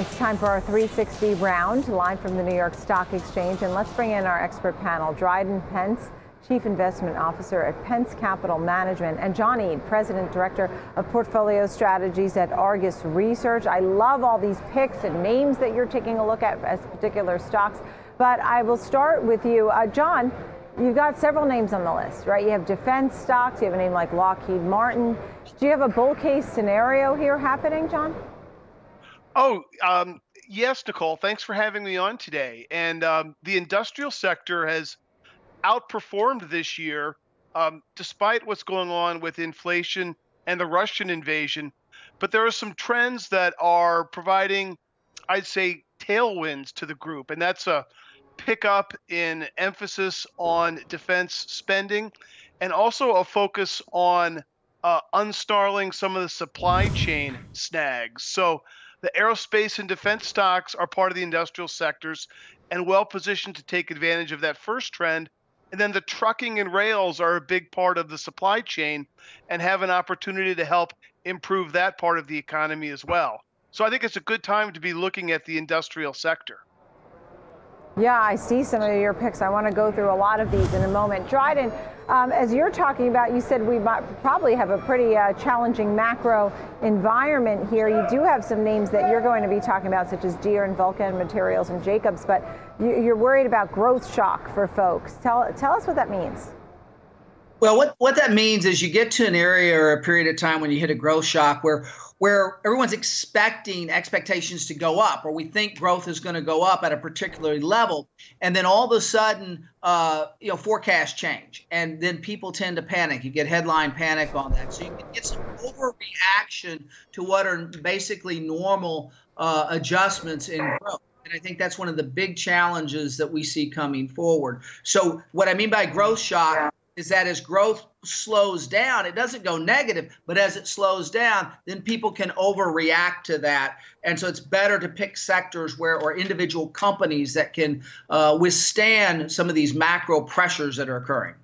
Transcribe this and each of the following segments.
It's time for our 360 round, live from the New York Stock Exchange. And let's bring in our expert panel Dryden Pence, Chief Investment Officer at Pence Capital Management, and John Eade, President Director of Portfolio Strategies at Argus Research. I love all these picks and names that you're taking a look at as particular stocks. But I will start with you. Uh, John, you've got several names on the list, right? You have defense stocks, you have a name like Lockheed Martin. Do you have a bull case scenario here happening, John? Oh, um, yes, Nicole. Thanks for having me on today. And um, the industrial sector has outperformed this year, um, despite what's going on with inflation and the Russian invasion. But there are some trends that are providing, I'd say, tailwinds to the group, and that's a pickup in emphasis on defense spending, and also a focus on uh, some of the supply chain snags. So the aerospace and defense stocks are part of the industrial sectors and well positioned to take advantage of that first trend. And then the trucking and rails are a big part of the supply chain and have an opportunity to help improve that part of the economy as well. So I think it's a good time to be looking at the industrial sector. Yeah, I see some of your picks. I want to go through a lot of these in a moment. Dryden, um, as you're talking about, you said we might probably have a pretty uh, challenging macro environment here. You do have some names that you're going to be talking about, such as Deere and Vulcan Materials and Jacobs, but you, are worried about growth shock for folks. Tell, tell us what that means. Well, what, what that means is you get to an area or a period of time when you hit a growth shock where where everyone's expecting expectations to go up, or we think growth is going to go up at a particular level, and then all of a sudden, uh, you know, forecasts change, and then people tend to panic. You get headline panic on that, so you can get some overreaction to what are basically normal uh, adjustments in growth. And I think that's one of the big challenges that we see coming forward. So, what I mean by growth shock is that as growth slows down, it doesn't go negative, but as it slows down, then people can overreact to that. And so it's better to pick sectors where, or individual companies that can uh, withstand some of these macro pressures that are occurring.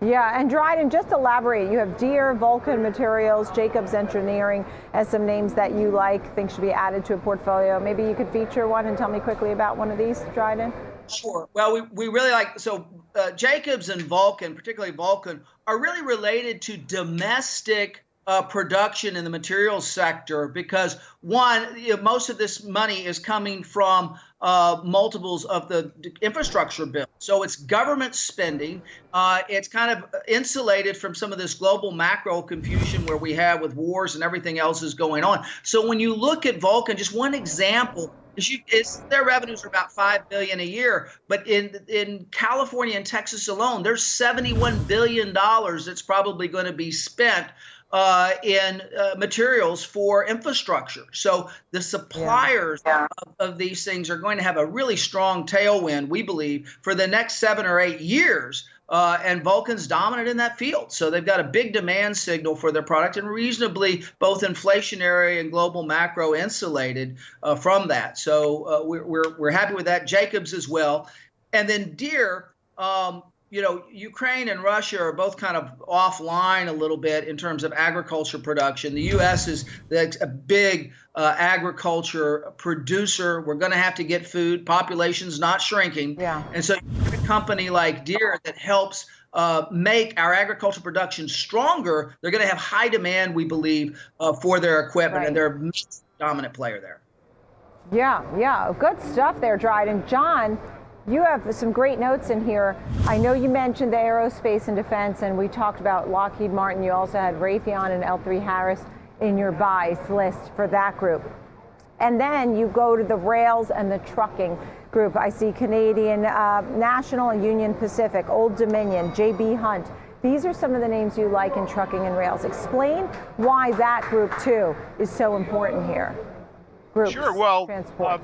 Yeah, and Dryden, just elaborate. You have Deere, Vulcan Materials, Jacobs Engineering as some names that you like, think should be added to a portfolio. Maybe you could feature one and tell me quickly about one of these, Dryden. Sure. Well, we, we really like so uh, Jacobs and Vulcan, particularly Vulcan, are really related to domestic uh, production in the materials sector because one, you know, most of this money is coming from uh, multiples of the infrastructure bill. So it's government spending. Uh, it's kind of insulated from some of this global macro confusion where we have with wars and everything else is going on. So when you look at Vulcan, just one example you, is their revenues are about five billion a year, but in in California and Texas alone, there's 71 billion dollars that's probably going to be spent uh, in uh, materials for infrastructure. So the suppliers yeah. of, of, these things are going to have a really strong tailwind, we believe, for the next seven or eight years. Uh, and Vulcan's dominant in that field. So they've got a big demand signal for their product and reasonably both inflationary and global macro insulated uh, from that. So uh, we're, we're, we're happy with that. Jacobs as well. And then Deere, um, you know, Ukraine and Russia are both kind of offline a little bit in terms of agriculture production. The U.S. is a big uh, agriculture producer. We're going to have to get food. Population's not shrinking. Yeah. And so, a company like Deere that helps uh, make our agricultural production stronger, they're going to have high demand, we believe, uh, for their equipment, right. and they're a dominant player there. Yeah, yeah, good stuff there, Dryden. John, you have some great notes in here. I know you mentioned the aerospace and defense, and we talked about Lockheed Martin. You also had Raytheon and L3 Harris in your buys list for that group. And then you go to the rails and the trucking group. I see Canadian uh, National Union Pacific, Old Dominion, JB Hunt. These are some of the names you like in trucking and rails. Explain why that group too is so important here. Groups, sure. Well, uh,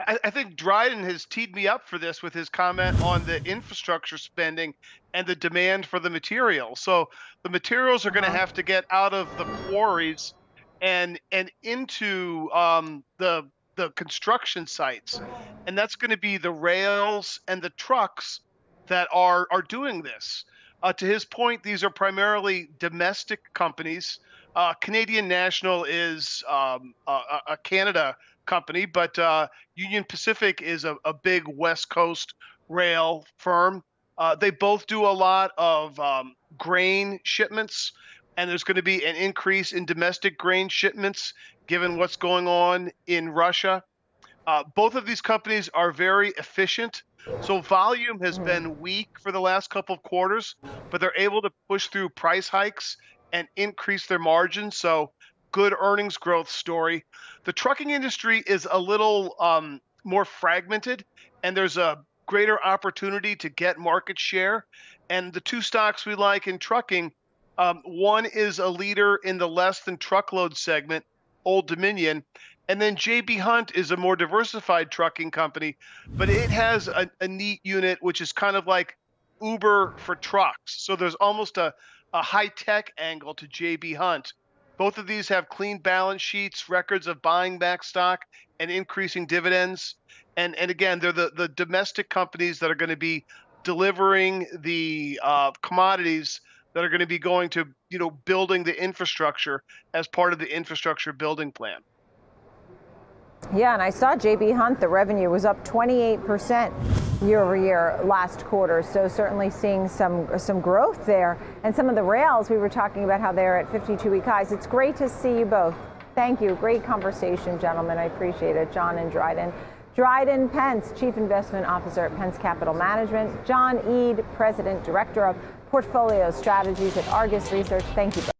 I, I think Dryden has teed me up for this with his comment on the infrastructure spending and the demand for the materials. So the materials are going to uh-huh. have to get out of the quarries and and into um, the the construction sites, and that's going to be the rails and the trucks that are are doing this. Uh, to his point, these are primarily domestic companies. Uh, Canadian National is um, a, a, Canada company, but uh, Union Pacific is a, a, big West Coast rail firm. Uh, they both do a lot of um, grain shipments, and there's going to be an increase in domestic grain shipments given what's going on in Russia. Uh, both of these companies are very efficient. So volume has been weak for the last couple of quarters, but they're able to push through price hikes and increase their margins. So good earnings growth story. The trucking industry is a little um, more fragmented, and there's a greater opportunity to get market share. And the two stocks we like in trucking, um, one is a leader in the less than truckload segment, Old Dominion, and then JB Hunt is a more diversified trucking company, but it has a, a neat unit which is kind of like Uber for trucks. So there's almost a, a high tech angle to JB Hunt. Both of these have clean balance sheets, records of buying back stock, and increasing dividends. And and again, they're the, the domestic companies that are going to be delivering the uh, commodities that are going to be going to you know building the infrastructure as part of the infrastructure building plan. Yeah, and I saw JB Hunt, the revenue was up 28% year over year last quarter. So certainly seeing some some growth there. And some of the rails, we were talking about how they're at 52 week highs. It's great to see you both. Thank you. Great conversation, gentlemen. I appreciate it. John and Dryden. Dryden Pence, Chief Investment Officer at Pence Capital Management. John Eade, President, Director of Portfolio Strategies at Argus Research. Thank you both.